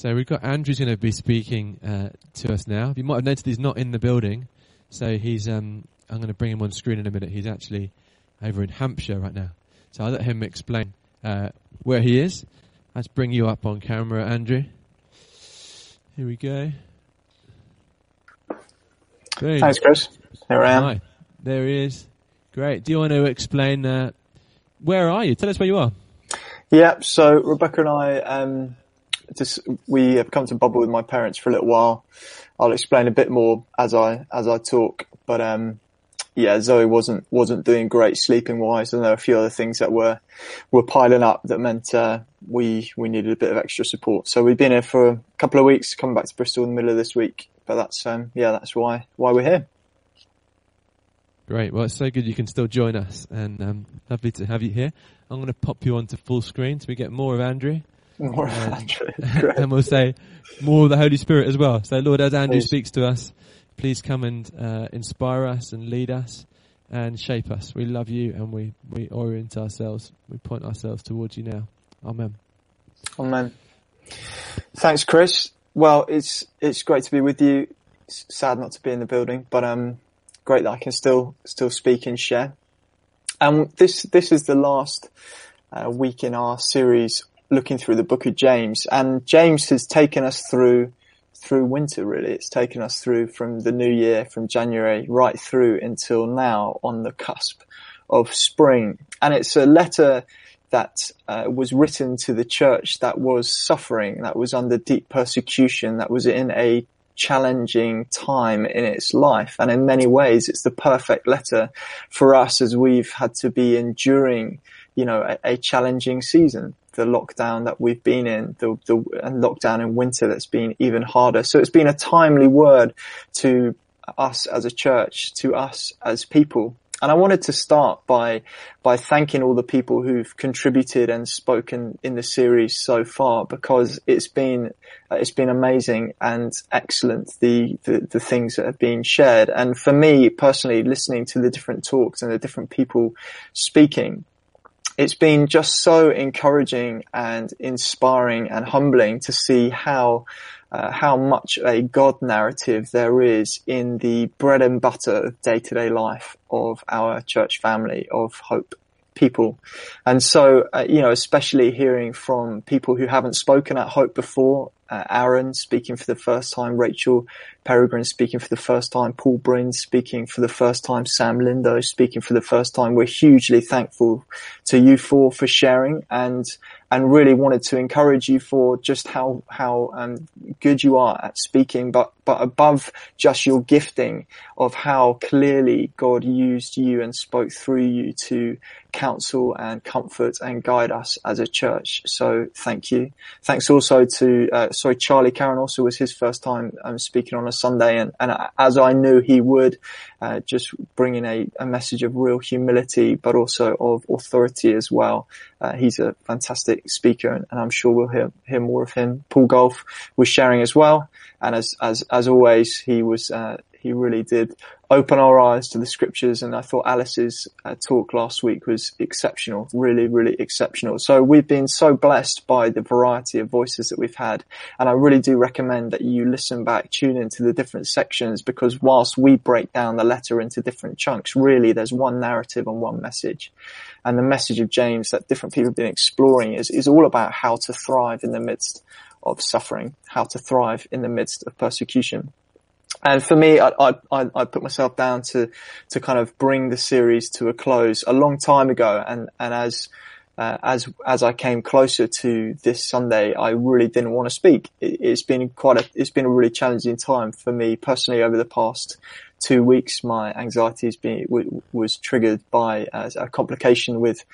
So we've got Andrew's going to be speaking uh, to us now. You might have noticed he's not in the building, so he's. Um, I'm going to bring him on screen in a minute. He's actually over in Hampshire right now, so I'll let him explain uh, where he is. Let's bring you up on camera, Andrew. Here we go. Boom. Thanks, Chris. Here I am. Hi. There he is. Great. Do you want to explain uh, where are you? Tell us where you are. Yeah. So Rebecca and I, um, just we have come to Bubble with my parents for a little while. I'll explain a bit more as I as I talk, but um, yeah, Zoe wasn't wasn't doing great sleeping wise, and there were a few other things that were were piling up that meant uh, we we needed a bit of extra support. So we've been here for a couple of weeks, coming back to Bristol in the middle of this week. But that's um, yeah, that's why why we're here. Great. Well, it's so good you can still join us, and um, lovely to have you here. I'm going to pop you onto full screen so we get more of Andrew. More and we'll say more of the Holy Spirit as well. So, Lord, as Andrew please. speaks to us, please come and uh, inspire us and lead us and shape us. We love you and we, we orient ourselves. We point ourselves towards you now. Amen. Amen. Thanks, Chris. Well, it's it's great to be with you. It's sad not to be in the building, but um, great that I can still still speak and share. And um, this this is the last uh, week in our series looking through the book of James, and James has taken us through through winter. Really, it's taken us through from the new year, from January right through until now, on the cusp of spring. And it's a letter that uh, was written to the church that was suffering, that was under deep persecution, that was in a challenging time in its life. And in many ways, it's the perfect letter for us as we've had to be enduring, you know, a, a challenging season. The lockdown that we've been in, the, the lockdown in winter that's been even harder. So it's been a timely word to us as a church, to us as people. And I wanted to start by, by thanking all the people who've contributed and spoken in the series so far because it's been, it's been amazing and excellent, the, the, the things that have been shared. And for me personally, listening to the different talks and the different people speaking, it's been just so encouraging and inspiring and humbling to see how uh, how much a God narrative there is in the bread and butter day to day life of our church family of hope people. And so, uh, you know, especially hearing from people who haven't spoken at Hope before, uh, Aaron speaking for the first time, Rachel Peregrine speaking for the first time, Paul Bryn speaking for the first time, Sam Lindo speaking for the first time. We're hugely thankful to you for, for sharing and, and really wanted to encourage you for just how, how, um, good you are at speaking, but, but above just your gifting of how clearly God used you and spoke through you to counsel and comfort and guide us as a church. So thank you. Thanks also to, uh, sorry, Charlie Karen also was his first time um, speaking on a Sunday and, and as I knew he would, uh, just bringing a, a message of real humility, but also of authority as well. Uh, he's a fantastic speaker and, and, I'm sure we'll hear, hear more of him. Paul Gough was sharing as well. And as, as, as always, he was, uh, he really did open our eyes to the scriptures. And I thought Alice's uh, talk last week was exceptional, really, really exceptional. So we've been so blessed by the variety of voices that we've had. And I really do recommend that you listen back, tune into the different sections because whilst we break down the letter into different chunks, really there's one narrative and one message. And the message of James that different people have been exploring is, is all about how to thrive in the midst of suffering, how to thrive in the midst of persecution. And for me, I, I, I, put myself down to, to kind of bring the series to a close a long time ago. And, and as, uh, as, as I came closer to this Sunday, I really didn't want to speak. It, has been quite a, it's been a really challenging time for me personally over the past two weeks. My anxiety has been, w- was triggered by uh, a complication with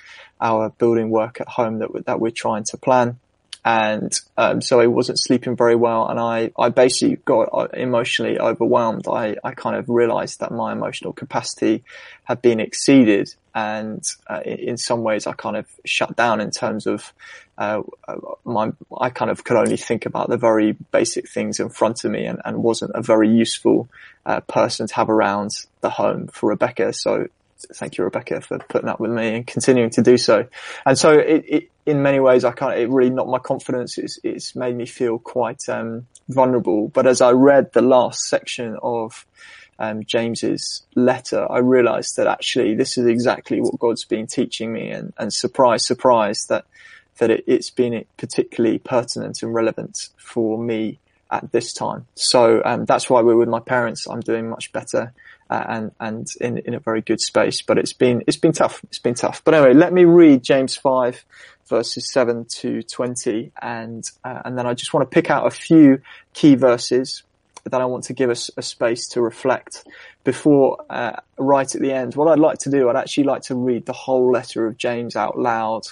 our building work at home that, that we're trying to plan and um, so I wasn't sleeping very well, and I I basically got uh, emotionally overwhelmed. I I kind of realised that my emotional capacity had been exceeded, and uh, in some ways I kind of shut down in terms of uh, my I kind of could only think about the very basic things in front of me, and, and wasn't a very useful uh, person to have around the home for Rebecca. So thank you, Rebecca, for putting up with me and continuing to do so. And so it, it in many ways, I can't. It really knocked my confidence. It's, it's made me feel quite um, vulnerable. But as I read the last section of um, James's letter, I realised that actually this is exactly what God's been teaching me, and, and surprise, surprise, that that it, has been particularly pertinent and relevant for me at this time. So um, that's why we're with my parents. I'm doing much better and and in in a very good space. But it's been it's been tough. It's been tough. But anyway, let me read James five verses seven to twenty, and uh, and then I just want to pick out a few key verses that I want to give us a, a space to reflect before uh, right at the end. What I'd like to do, I'd actually like to read the whole letter of James out loud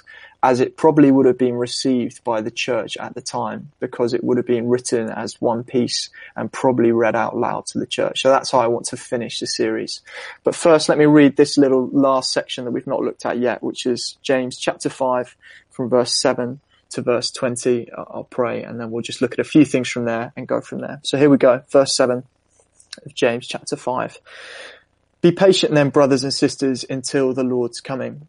as it probably would have been received by the church at the time because it would have been written as one piece and probably read out loud to the church. So that's how I want to finish the series. But first, let me read this little last section that we've not looked at yet, which is James chapter 5 from verse 7 to verse 20. I'll pray and then we'll just look at a few things from there and go from there. So here we go. Verse 7 of James chapter 5. Be patient then, brothers and sisters, until the Lord's coming.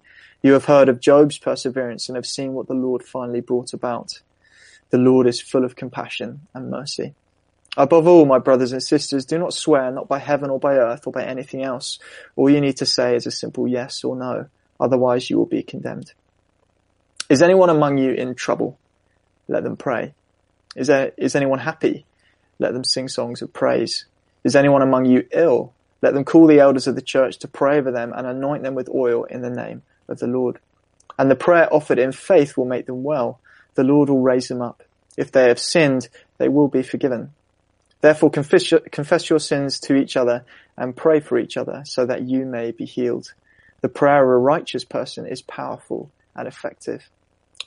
You have heard of Job's perseverance and have seen what the Lord finally brought about. The Lord is full of compassion and mercy. Above all, my brothers and sisters, do not swear, not by heaven or by earth or by anything else. All you need to say is a simple yes or no. Otherwise you will be condemned. Is anyone among you in trouble? Let them pray. Is there, is anyone happy? Let them sing songs of praise. Is anyone among you ill? Let them call the elders of the church to pray over them and anoint them with oil in the name of the Lord. And the prayer offered in faith will make them well. The Lord will raise them up. If they have sinned, they will be forgiven. Therefore confess your, confess your sins to each other and pray for each other so that you may be healed. The prayer of a righteous person is powerful and effective.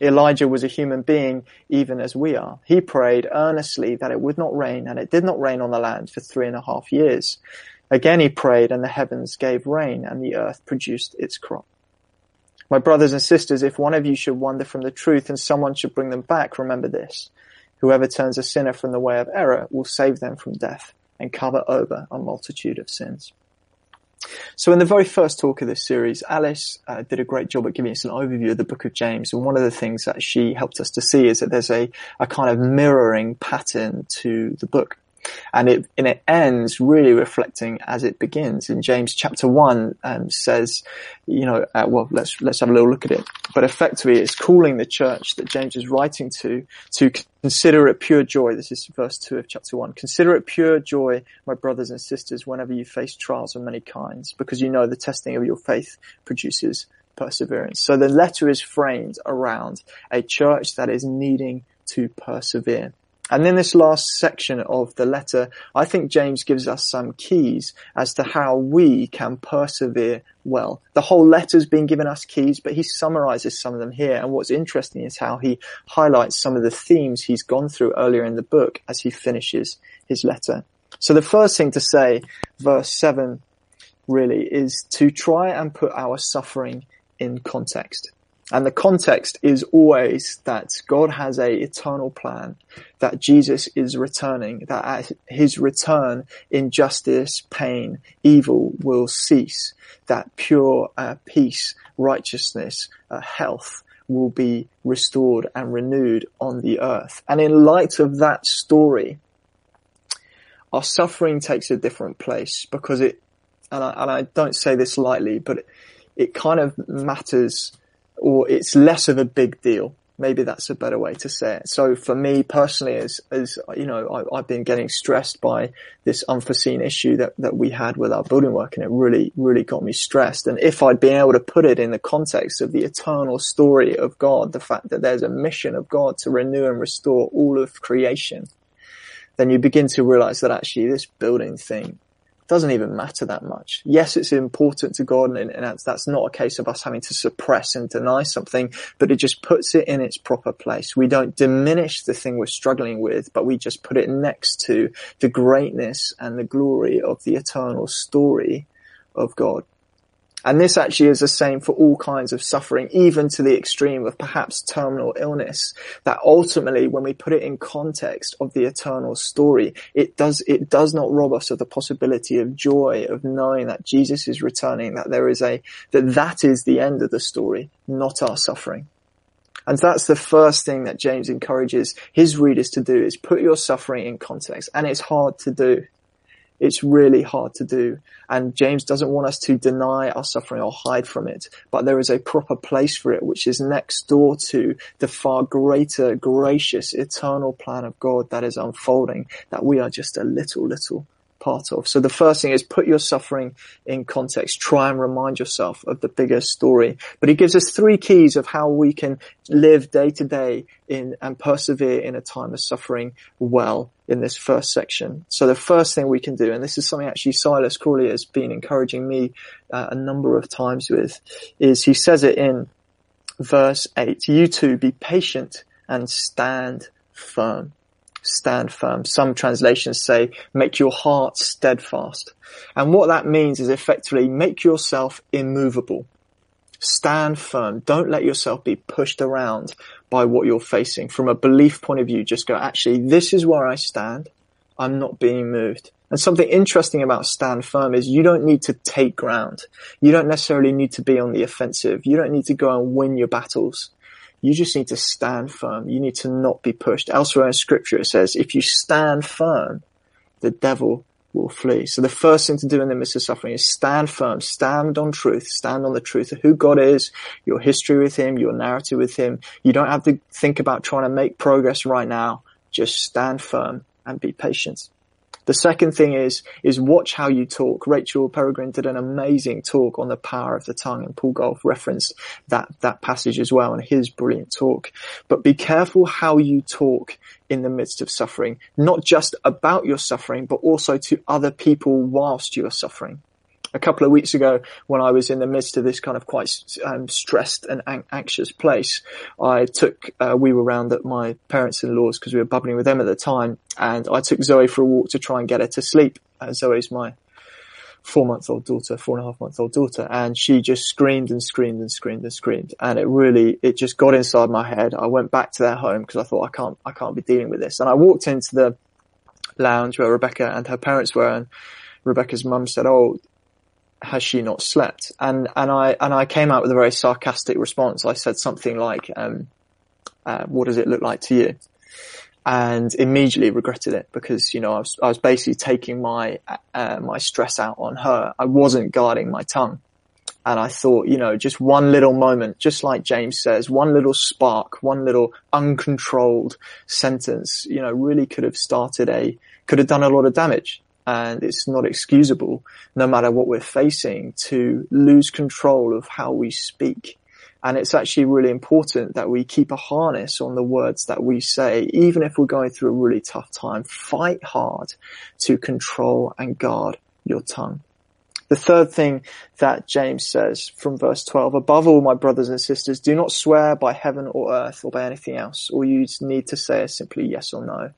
Elijah was a human being even as we are. He prayed earnestly that it would not rain and it did not rain on the land for three and a half years. Again he prayed and the heavens gave rain and the earth produced its crop. My brothers and sisters, if one of you should wander from the truth and someone should bring them back, remember this. Whoever turns a sinner from the way of error will save them from death and cover over a multitude of sins. So in the very first talk of this series, Alice uh, did a great job at giving us an overview of the book of James. And one of the things that she helped us to see is that there's a, a kind of mirroring pattern to the book and it and it ends really reflecting as it begins. In James chapter one um, says, you know, uh, well let's let's have a little look at it. But effectively, it's calling the church that James is writing to to consider it pure joy. This is verse two of chapter one. Consider it pure joy, my brothers and sisters, whenever you face trials of many kinds, because you know the testing of your faith produces perseverance. So the letter is framed around a church that is needing to persevere. And in this last section of the letter, I think James gives us some keys as to how we can persevere well. The whole letter's been given us keys, but he summarizes some of them here. And what's interesting is how he highlights some of the themes he's gone through earlier in the book as he finishes his letter. So the first thing to say, verse seven, really, is to try and put our suffering in context. And the context is always that God has a eternal plan, that Jesus is returning, that at his return, injustice, pain, evil will cease, that pure uh, peace, righteousness, uh, health will be restored and renewed on the earth. And in light of that story, our suffering takes a different place because it, and I, and I don't say this lightly, but it, it kind of matters or it's less of a big deal. Maybe that's a better way to say it. So for me personally, as, as, you know, I, have been getting stressed by this unforeseen issue that, that we had with our building work and it really, really got me stressed. And if I'd been able to put it in the context of the eternal story of God, the fact that there's a mission of God to renew and restore all of creation, then you begin to realize that actually this building thing doesn't even matter that much. Yes, it's important to God and, and that's, that's not a case of us having to suppress and deny something, but it just puts it in its proper place. We don't diminish the thing we're struggling with, but we just put it next to the greatness and the glory of the eternal story of God. And this actually is the same for all kinds of suffering, even to the extreme of perhaps terminal illness, that ultimately when we put it in context of the eternal story, it does, it does not rob us of the possibility of joy, of knowing that Jesus is returning, that there is a, that that is the end of the story, not our suffering. And that's the first thing that James encourages his readers to do is put your suffering in context. And it's hard to do. It's really hard to do. And James doesn't want us to deny our suffering or hide from it, but there is a proper place for it, which is next door to the far greater, gracious, eternal plan of God that is unfolding that we are just a little, little part of. So the first thing is put your suffering in context. Try and remind yourself of the bigger story. But he gives us three keys of how we can live day to day in and persevere in a time of suffering well in this first section. So the first thing we can do, and this is something actually Silas Crawley has been encouraging me uh, a number of times with, is he says it in verse 8, you too be patient and stand firm stand firm. Some translations say, make your heart steadfast. And what that means is effectively make yourself immovable. Stand firm. Don't let yourself be pushed around by what you're facing. From a belief point of view, just go, actually, this is where I stand. I'm not being moved. And something interesting about stand firm is you don't need to take ground. You don't necessarily need to be on the offensive. You don't need to go and win your battles. You just need to stand firm. You need to not be pushed. Elsewhere in scripture it says, if you stand firm, the devil will flee. So the first thing to do in the midst of suffering is stand firm, stand on truth, stand on the truth of who God is, your history with Him, your narrative with Him. You don't have to think about trying to make progress right now. Just stand firm and be patient. The second thing is, is watch how you talk. Rachel Peregrine did an amazing talk on the power of the tongue and Paul Gough referenced that, that passage as well in his brilliant talk. But be careful how you talk in the midst of suffering, not just about your suffering, but also to other people whilst you are suffering a couple of weeks ago when I was in the midst of this kind of quite um, stressed and an- anxious place, I took, uh, we were around at my parents-in-law's because we were bubbling with them at the time and I took Zoe for a walk to try and get her to sleep. Uh, Zoe's my four month old daughter, four and a half month old daughter, and she just screamed and screamed and screamed and screamed. And it really, it just got inside my head. I went back to their home because I thought I can't, I can't be dealing with this. And I walked into the lounge where Rebecca and her parents were and Rebecca's mum said, Oh, has she not slept? And and I and I came out with a very sarcastic response. I said something like, um, uh, "What does it look like to you?" And immediately regretted it because you know I was I was basically taking my uh, my stress out on her. I wasn't guarding my tongue. And I thought, you know, just one little moment, just like James says, one little spark, one little uncontrolled sentence, you know, really could have started a, could have done a lot of damage and it's not excusable, no matter what we're facing, to lose control of how we speak. And it's actually really important that we keep a harness on the words that we say, even if we're going through a really tough time. Fight hard to control and guard your tongue. The third thing that James says from verse 12, above all, my brothers and sisters, do not swear by heaven or earth or by anything else. All you need to say is simply yes or no.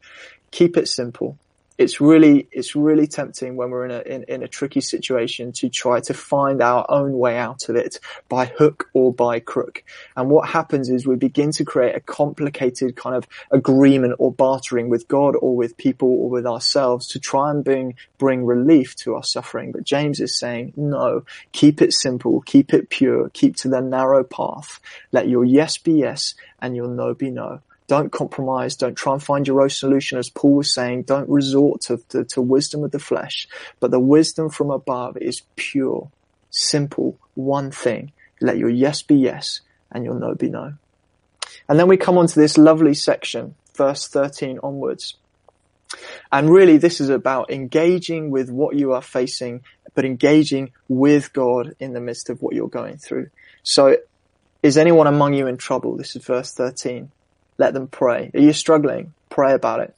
Keep it simple it's really it's really tempting when we're in a in, in, a tricky situation to try to find our own way out of it by hook or by crook. And what happens is we begin to create a complicated kind of agreement or bartering with God or with people or with ourselves to try and bring bring relief to our suffering. But James is saying, no, keep it simple, keep it pure, keep to the narrow path. Let your yes be yes and your no be no. Don't compromise. Don't try and find your own solution. As Paul was saying, don't resort to, to, to wisdom of the flesh, but the wisdom from above is pure, simple, one thing. Let your yes be yes and your no be no. And then we come on to this lovely section, verse 13 onwards. And really this is about engaging with what you are facing, but engaging with God in the midst of what you're going through. So is anyone among you in trouble? This is verse 13. Let them pray. Are you struggling? Pray about it.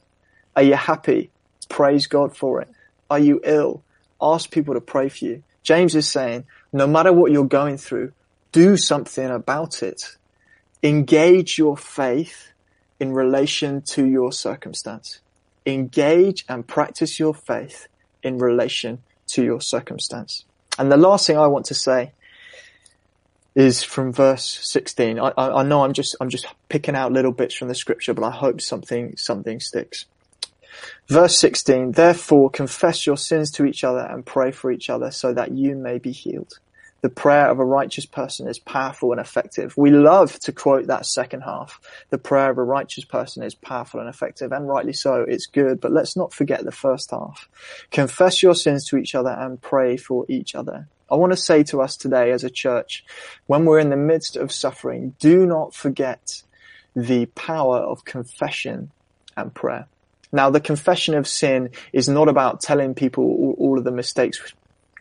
Are you happy? Praise God for it. Are you ill? Ask people to pray for you. James is saying, no matter what you're going through, do something about it. Engage your faith in relation to your circumstance. Engage and practice your faith in relation to your circumstance. And the last thing I want to say is from verse 16. I, I, I, know I'm just, I'm just picking out little bits from the scripture, but I hope something, something sticks. Verse 16, therefore confess your sins to each other and pray for each other so that you may be healed the prayer of a righteous person is powerful and effective. We love to quote that second half. The prayer of a righteous person is powerful and effective, and rightly so. It's good, but let's not forget the first half. Confess your sins to each other and pray for each other. I want to say to us today as a church, when we're in the midst of suffering, do not forget the power of confession and prayer. Now, the confession of sin is not about telling people all, all of the mistakes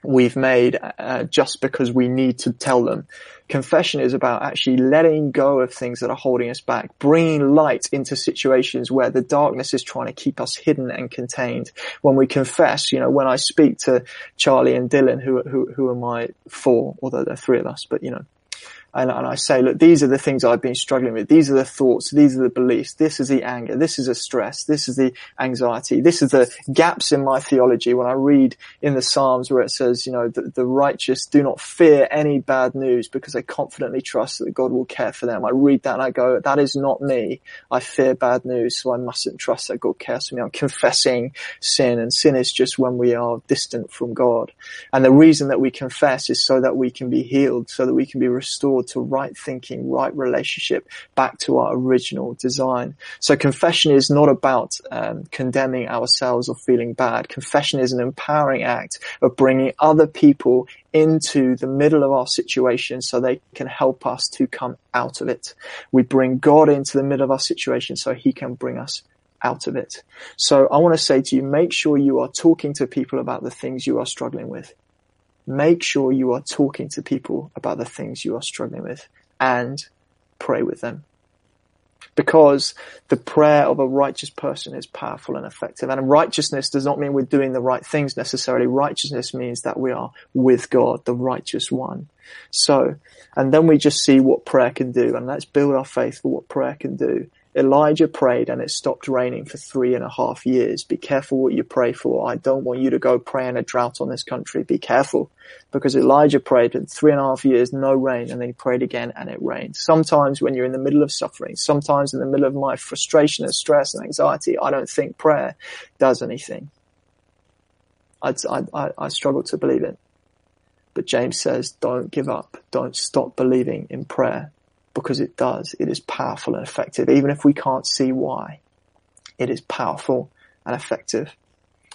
we've made uh, just because we need to tell them. Confession is about actually letting go of things that are holding us back, bringing light into situations where the darkness is trying to keep us hidden and contained. When we confess, you know, when I speak to Charlie and Dylan, who, who, who are my four, although there are three of us, but you know, and, and I say, look, these are the things I've been struggling with. These are the thoughts. These are the beliefs. This is the anger. This is the stress. This is the anxiety. This is the gaps in my theology when I read in the Psalms where it says, you know, the, the righteous do not fear any bad news because they confidently trust that God will care for them. I read that and I go, that is not me. I fear bad news, so I mustn't trust that God cares for me. I'm confessing sin and sin is just when we are distant from God. And the reason that we confess is so that we can be healed, so that we can be restored to right thinking, right relationship, back to our original design. So confession is not about um, condemning ourselves or feeling bad. Confession is an empowering act of bringing other people into the middle of our situation so they can help us to come out of it. We bring God into the middle of our situation so he can bring us out of it. So I want to say to you, make sure you are talking to people about the things you are struggling with make sure you are talking to people about the things you are struggling with and pray with them. Because the prayer of a righteous person is powerful and effective. And righteousness does not mean we're doing the right things necessarily. Righteousness means that we are with God, the righteous one. So, and then we just see what prayer can do. And let's build our faith for what prayer can do. Elijah prayed and it stopped raining for three and a half years. Be careful what you pray for. I don't want you to go pray in a drought on this country. Be careful because Elijah prayed in three and a half years, no rain, and then he prayed again and it rained. Sometimes when you're in the middle of suffering, sometimes in the middle of my frustration and stress and anxiety, I don't think prayer does anything. I, I, I struggle to believe it. But James says, don't give up. Don't stop believing in prayer because it does. It is powerful and effective, even if we can't see why. It is powerful and effective.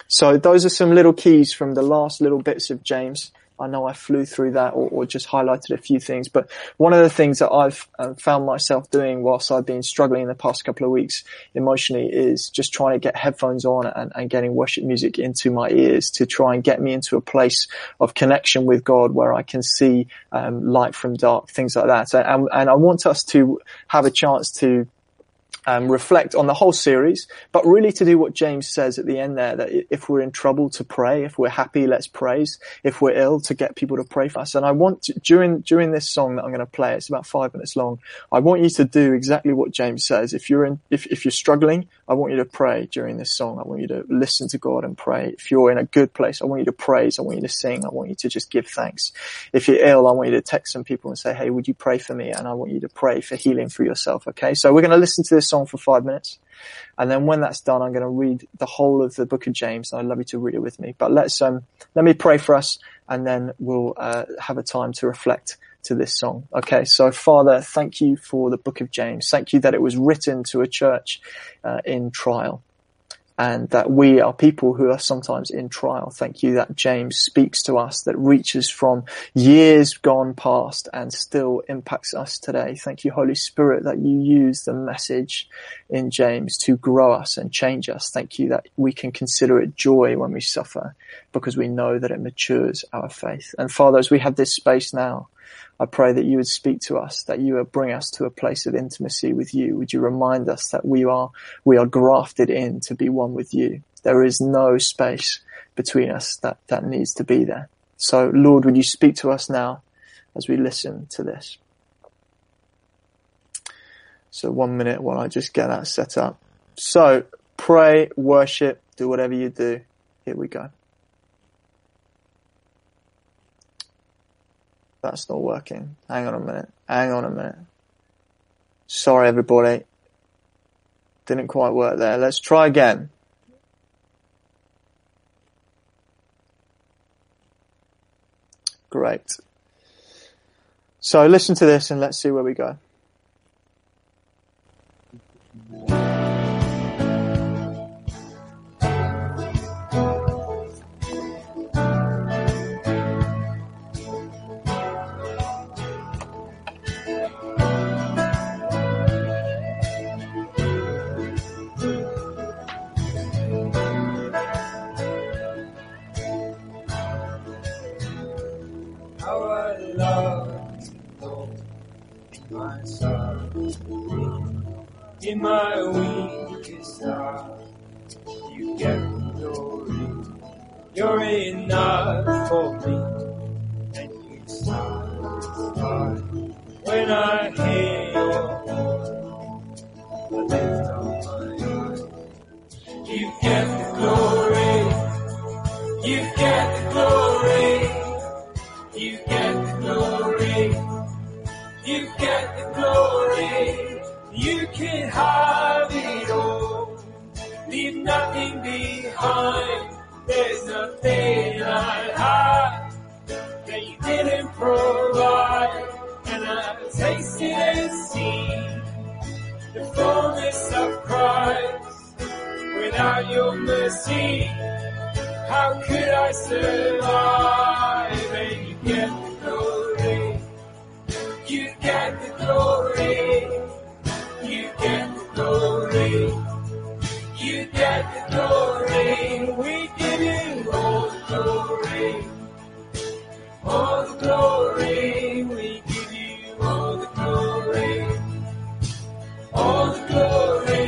So those are some little keys from the last little bits of James. I know I flew through that or, or just highlighted a few things, but one of the things that I've uh, found myself doing whilst I've been struggling in the past couple of weeks emotionally is just trying to get headphones on and, and getting worship music into my ears to try and get me into a place of connection with God where I can see um, light from dark, things like that. And, and I want us to have a chance to um, reflect on the whole series, but really to do what James says at the end there, that if we're in trouble to pray, if we're happy, let's praise, if we're ill to get people to pray for us. And I want to, during, during this song that I'm going to play, it's about five minutes long. I want you to do exactly what James says. If you're in, if, if you're struggling, I want you to pray during this song. I want you to listen to God and pray. If you're in a good place, I want you to praise. I want you to sing. I want you to just give thanks. If you're ill, I want you to text some people and say, Hey, would you pray for me? And I want you to pray for healing for yourself. Okay. So we're going to listen to this song for five minutes. And then when that's done, I'm going to read the whole of the book of James. And I'd love you to read it with me. But let's, um, let me pray for us and then we'll, uh, have a time to reflect to this song. Okay. So Father, thank you for the book of James. Thank you that it was written to a church, uh, in trial and that we are people who are sometimes in trial. Thank you that James speaks to us that reaches from years gone past and still impacts us today. Thank you, Holy Spirit, that you use the message in James to grow us and change us. Thank you that we can consider it joy when we suffer because we know that it matures our faith. And Father, as we have this space now, I pray that you would speak to us, that you would bring us to a place of intimacy with you. Would you remind us that we are, we are grafted in to be one with you. There is no space between us that, that needs to be there. So Lord, would you speak to us now as we listen to this? So one minute while I just get that set up. So pray, worship, do whatever you do. Here we go. That's not working. Hang on a minute. Hang on a minute. Sorry everybody. Didn't quite work there. Let's try again. Great. So listen to this and let's see where we go. In my weakest hour, you get glory. You're enough for me, You can have it all. Leave nothing behind. There's nothing I have that you didn't provide. And I've tasted and seen the fullness of Christ. Without your mercy, how could I survive? And you get the glory. You get the glory. Glory. We give you all the glory. All the glory. We give you all the glory. All the glory.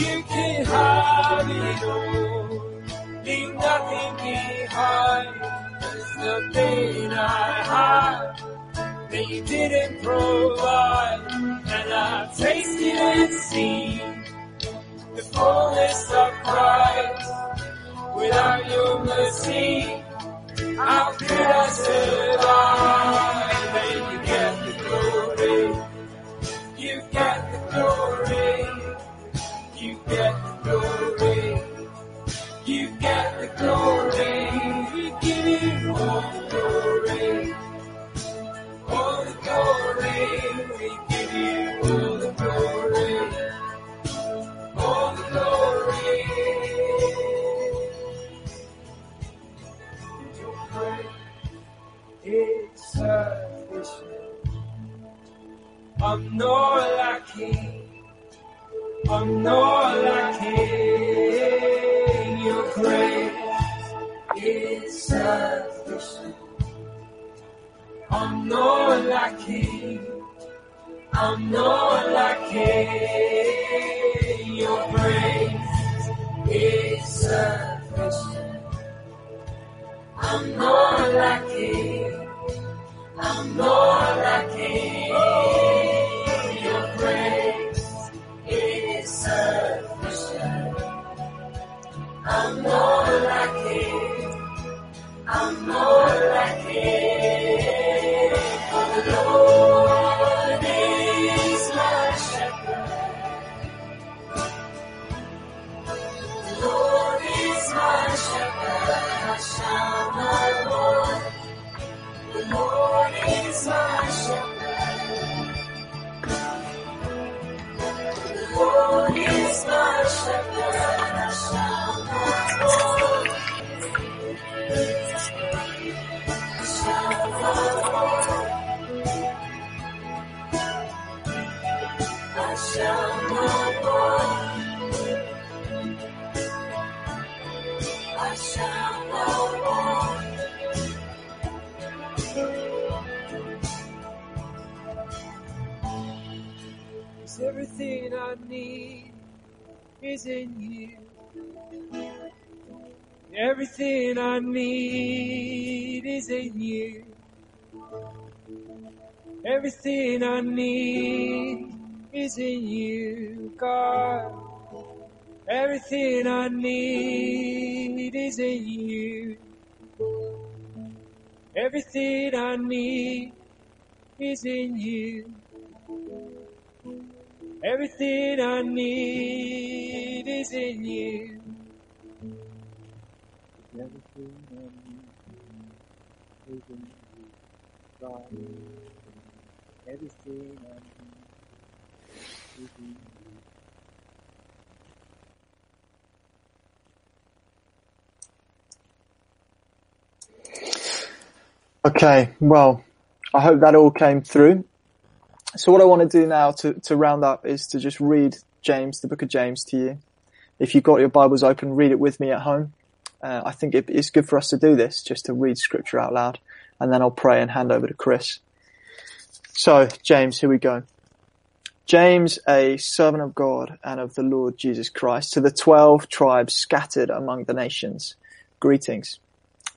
You can have it all. Leave nothing behind. There's nothing I have that you didn't provide. And I've tasted and seen your mercy, how could I everything I need is in you. Everything I need is in you. Everything I need is in you, God. Everything I need is in you. Everything I need is in you. Everything I need is in you. Everything I need is in you, God. Everything I need is in you. Okay, well, I hope that all came through. So what I want to do now to, to round up is to just read James, the book of James to you. If you've got your Bibles open, read it with me at home. Uh, I think it, it's good for us to do this, just to read scripture out loud, and then I'll pray and hand over to Chris. So, James, here we go. James, a servant of God and of the Lord Jesus Christ, to the twelve tribes scattered among the nations. Greetings.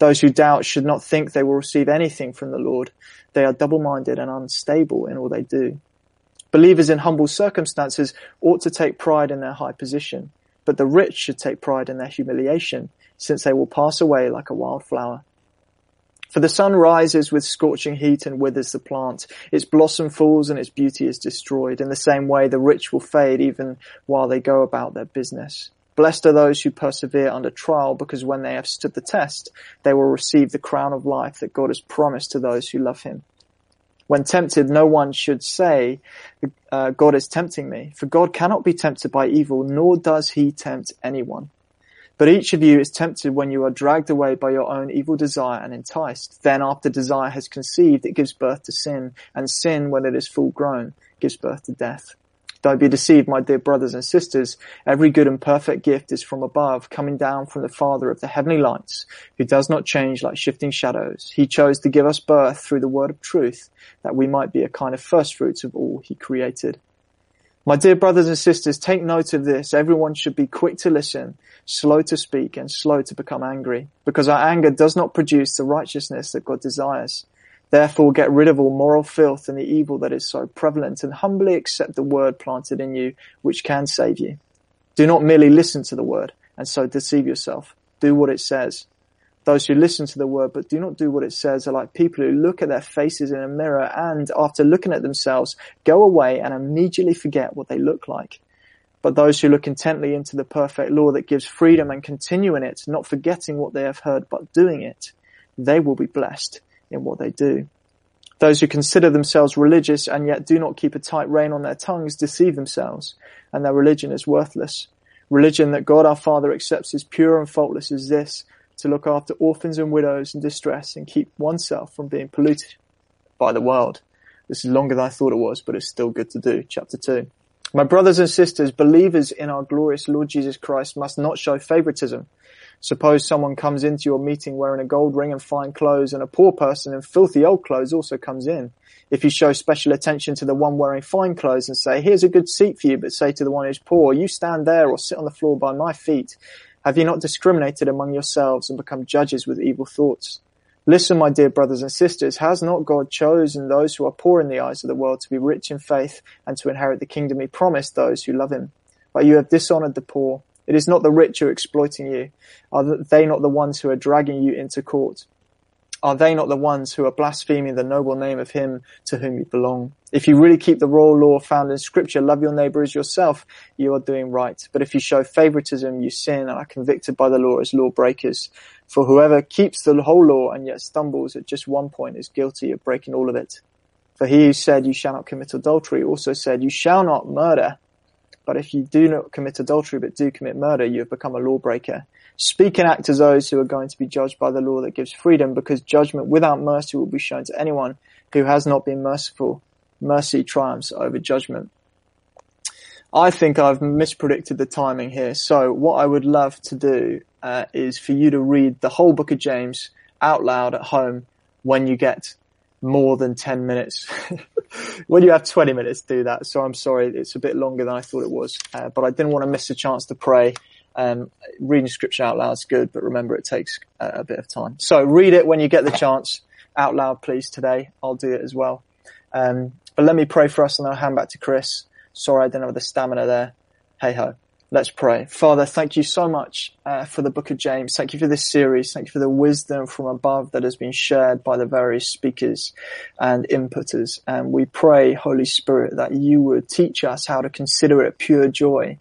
Those who doubt should not think they will receive anything from the Lord. They are double-minded and unstable in all they do. Believers in humble circumstances ought to take pride in their high position, but the rich should take pride in their humiliation, since they will pass away like a wild flower. For the sun rises with scorching heat and withers the plant. Its blossom falls and its beauty is destroyed. In the same way, the rich will fade even while they go about their business. Blessed are those who persevere under trial because when they have stood the test, they will receive the crown of life that God has promised to those who love him. When tempted, no one should say, uh, God is tempting me, for God cannot be tempted by evil, nor does he tempt anyone. But each of you is tempted when you are dragged away by your own evil desire and enticed. Then after desire has conceived, it gives birth to sin, and sin, when it is full grown, gives birth to death. Don't be deceived, my dear brothers and sisters. Every good and perfect gift is from above, coming down from the Father of the heavenly lights, who does not change like shifting shadows. He chose to give us birth through the word of truth, that we might be a kind of first fruits of all he created. My dear brothers and sisters, take note of this. Everyone should be quick to listen, slow to speak, and slow to become angry, because our anger does not produce the righteousness that God desires. Therefore get rid of all moral filth and the evil that is so prevalent and humbly accept the word planted in you, which can save you. Do not merely listen to the word and so deceive yourself. Do what it says. Those who listen to the word but do not do what it says are like people who look at their faces in a mirror and, after looking at themselves, go away and immediately forget what they look like. But those who look intently into the perfect law that gives freedom and continue in it, not forgetting what they have heard but doing it, they will be blessed in what they do. Those who consider themselves religious and yet do not keep a tight rein on their tongues deceive themselves, and their religion is worthless. Religion that God our Father accepts as pure and faultless is this, to look after orphans and widows in distress and keep oneself from being polluted by the world. This is longer than I thought it was, but it's still good to do. Chapter 2. My brothers and sisters, believers in our glorious Lord Jesus Christ must not show favoritism. Suppose someone comes into your meeting wearing a gold ring and fine clothes and a poor person in filthy old clothes also comes in. If you show special attention to the one wearing fine clothes and say, here's a good seat for you, but say to the one who's poor, you stand there or sit on the floor by my feet, have you not discriminated among yourselves and become judges with evil thoughts? Listen, my dear brothers and sisters, has not God chosen those who are poor in the eyes of the world to be rich in faith and to inherit the kingdom he promised those who love him? But you have dishonored the poor. It is not the rich who are exploiting you. Are they not the ones who are dragging you into court? Are they not the ones who are blaspheming the noble name of him to whom you belong? If you really keep the royal law found in scripture, love your neighbor as yourself, you are doing right. But if you show favoritism, you sin and are convicted by the law as lawbreakers. For whoever keeps the whole law and yet stumbles at just one point is guilty of breaking all of it. For he who said you shall not commit adultery also said you shall not murder. But if you do not commit adultery but do commit murder, you have become a lawbreaker. Speak and act as those who are going to be judged by the law that gives freedom because judgment without mercy will be shown to anyone who has not been merciful. Mercy triumphs over judgment. I think I've mispredicted the timing here. So what I would love to do uh, is for you to read the whole book of James out loud at home when you get more than 10 minutes. when you have 20 minutes, do that. So I'm sorry, it's a bit longer than I thought it was, uh, but I didn't want to miss a chance to pray. Um, reading scripture out loud is good, but remember it takes uh, a bit of time. So read it when you get the chance out loud, please, today. I'll do it as well. Um, but let me pray for us and I'll hand back to Chris. Sorry, I didn't have the stamina there. Hey ho. Let's pray. Father, thank you so much uh, for the book of James. Thank you for this series. Thank you for the wisdom from above that has been shared by the various speakers and inputters. And we pray, Holy Spirit, that you would teach us how to consider it pure joy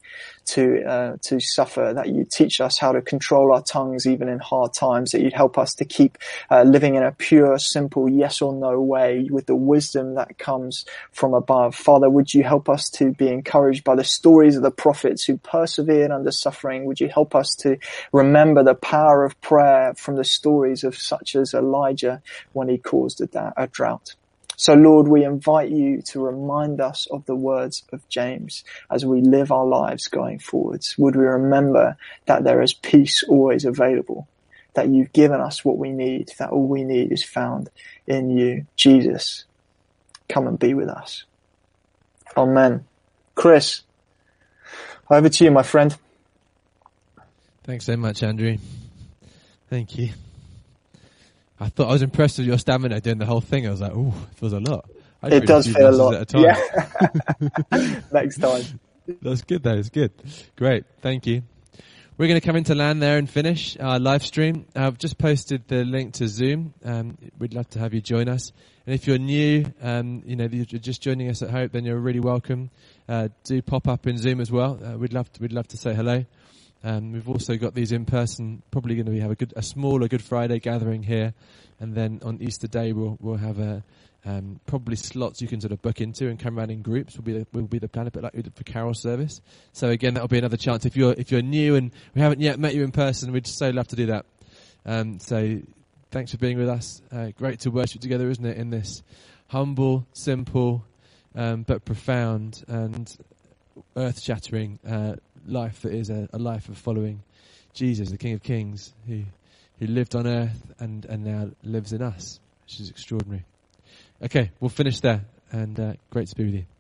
to uh, to suffer. That you teach us how to control our tongues even in hard times. That you'd help us to keep uh, living in a pure, simple yes or no way with the wisdom that comes from above. Father, would you help us to be encouraged by the stories of the prophets who persevered under suffering? Would you help us to remember the power of prayer from the stories of such as Elijah when he caused a, da- a drought? So Lord, we invite you to remind us of the words of James as we live our lives going forwards. Would we remember that there is peace always available, that you've given us what we need, that all we need is found in you. Jesus, come and be with us. Amen. Chris, over to you, my friend. Thanks so much, Andrew. Thank you. I thought I was impressed with your stamina doing the whole thing. I was like, "Ooh, it feels a lot." It does feel a lot. At a time. Yeah. Next time. That's good though. It's good. Great. Thank you. We're going to come into land there and finish our live stream. I've just posted the link to Zoom. Um, we'd love to have you join us. And if you're new, um, you know, you're just joining us at Hope, then you're really welcome. Uh, do pop up in Zoom as well. Uh, we'd love to, we'd love to say hello. Um, we've also got these in person. Probably going to have a good, a smaller Good Friday gathering here, and then on Easter Day we'll we'll have a um, probably slots you can sort of book into and come around in groups. Will be the, will be the plan a bit like we did for Carol service. So again, that'll be another chance if you're if you're new and we haven't yet met you in person. We'd so love to do that. Um, so thanks for being with us. Uh, great to worship together, isn't it? In this humble, simple, um, but profound and earth-shattering uh, life that is a, a life of following Jesus, the King of Kings, who who lived on earth and and now lives in us, which is extraordinary. Okay, we'll finish there, and uh, great to be with you.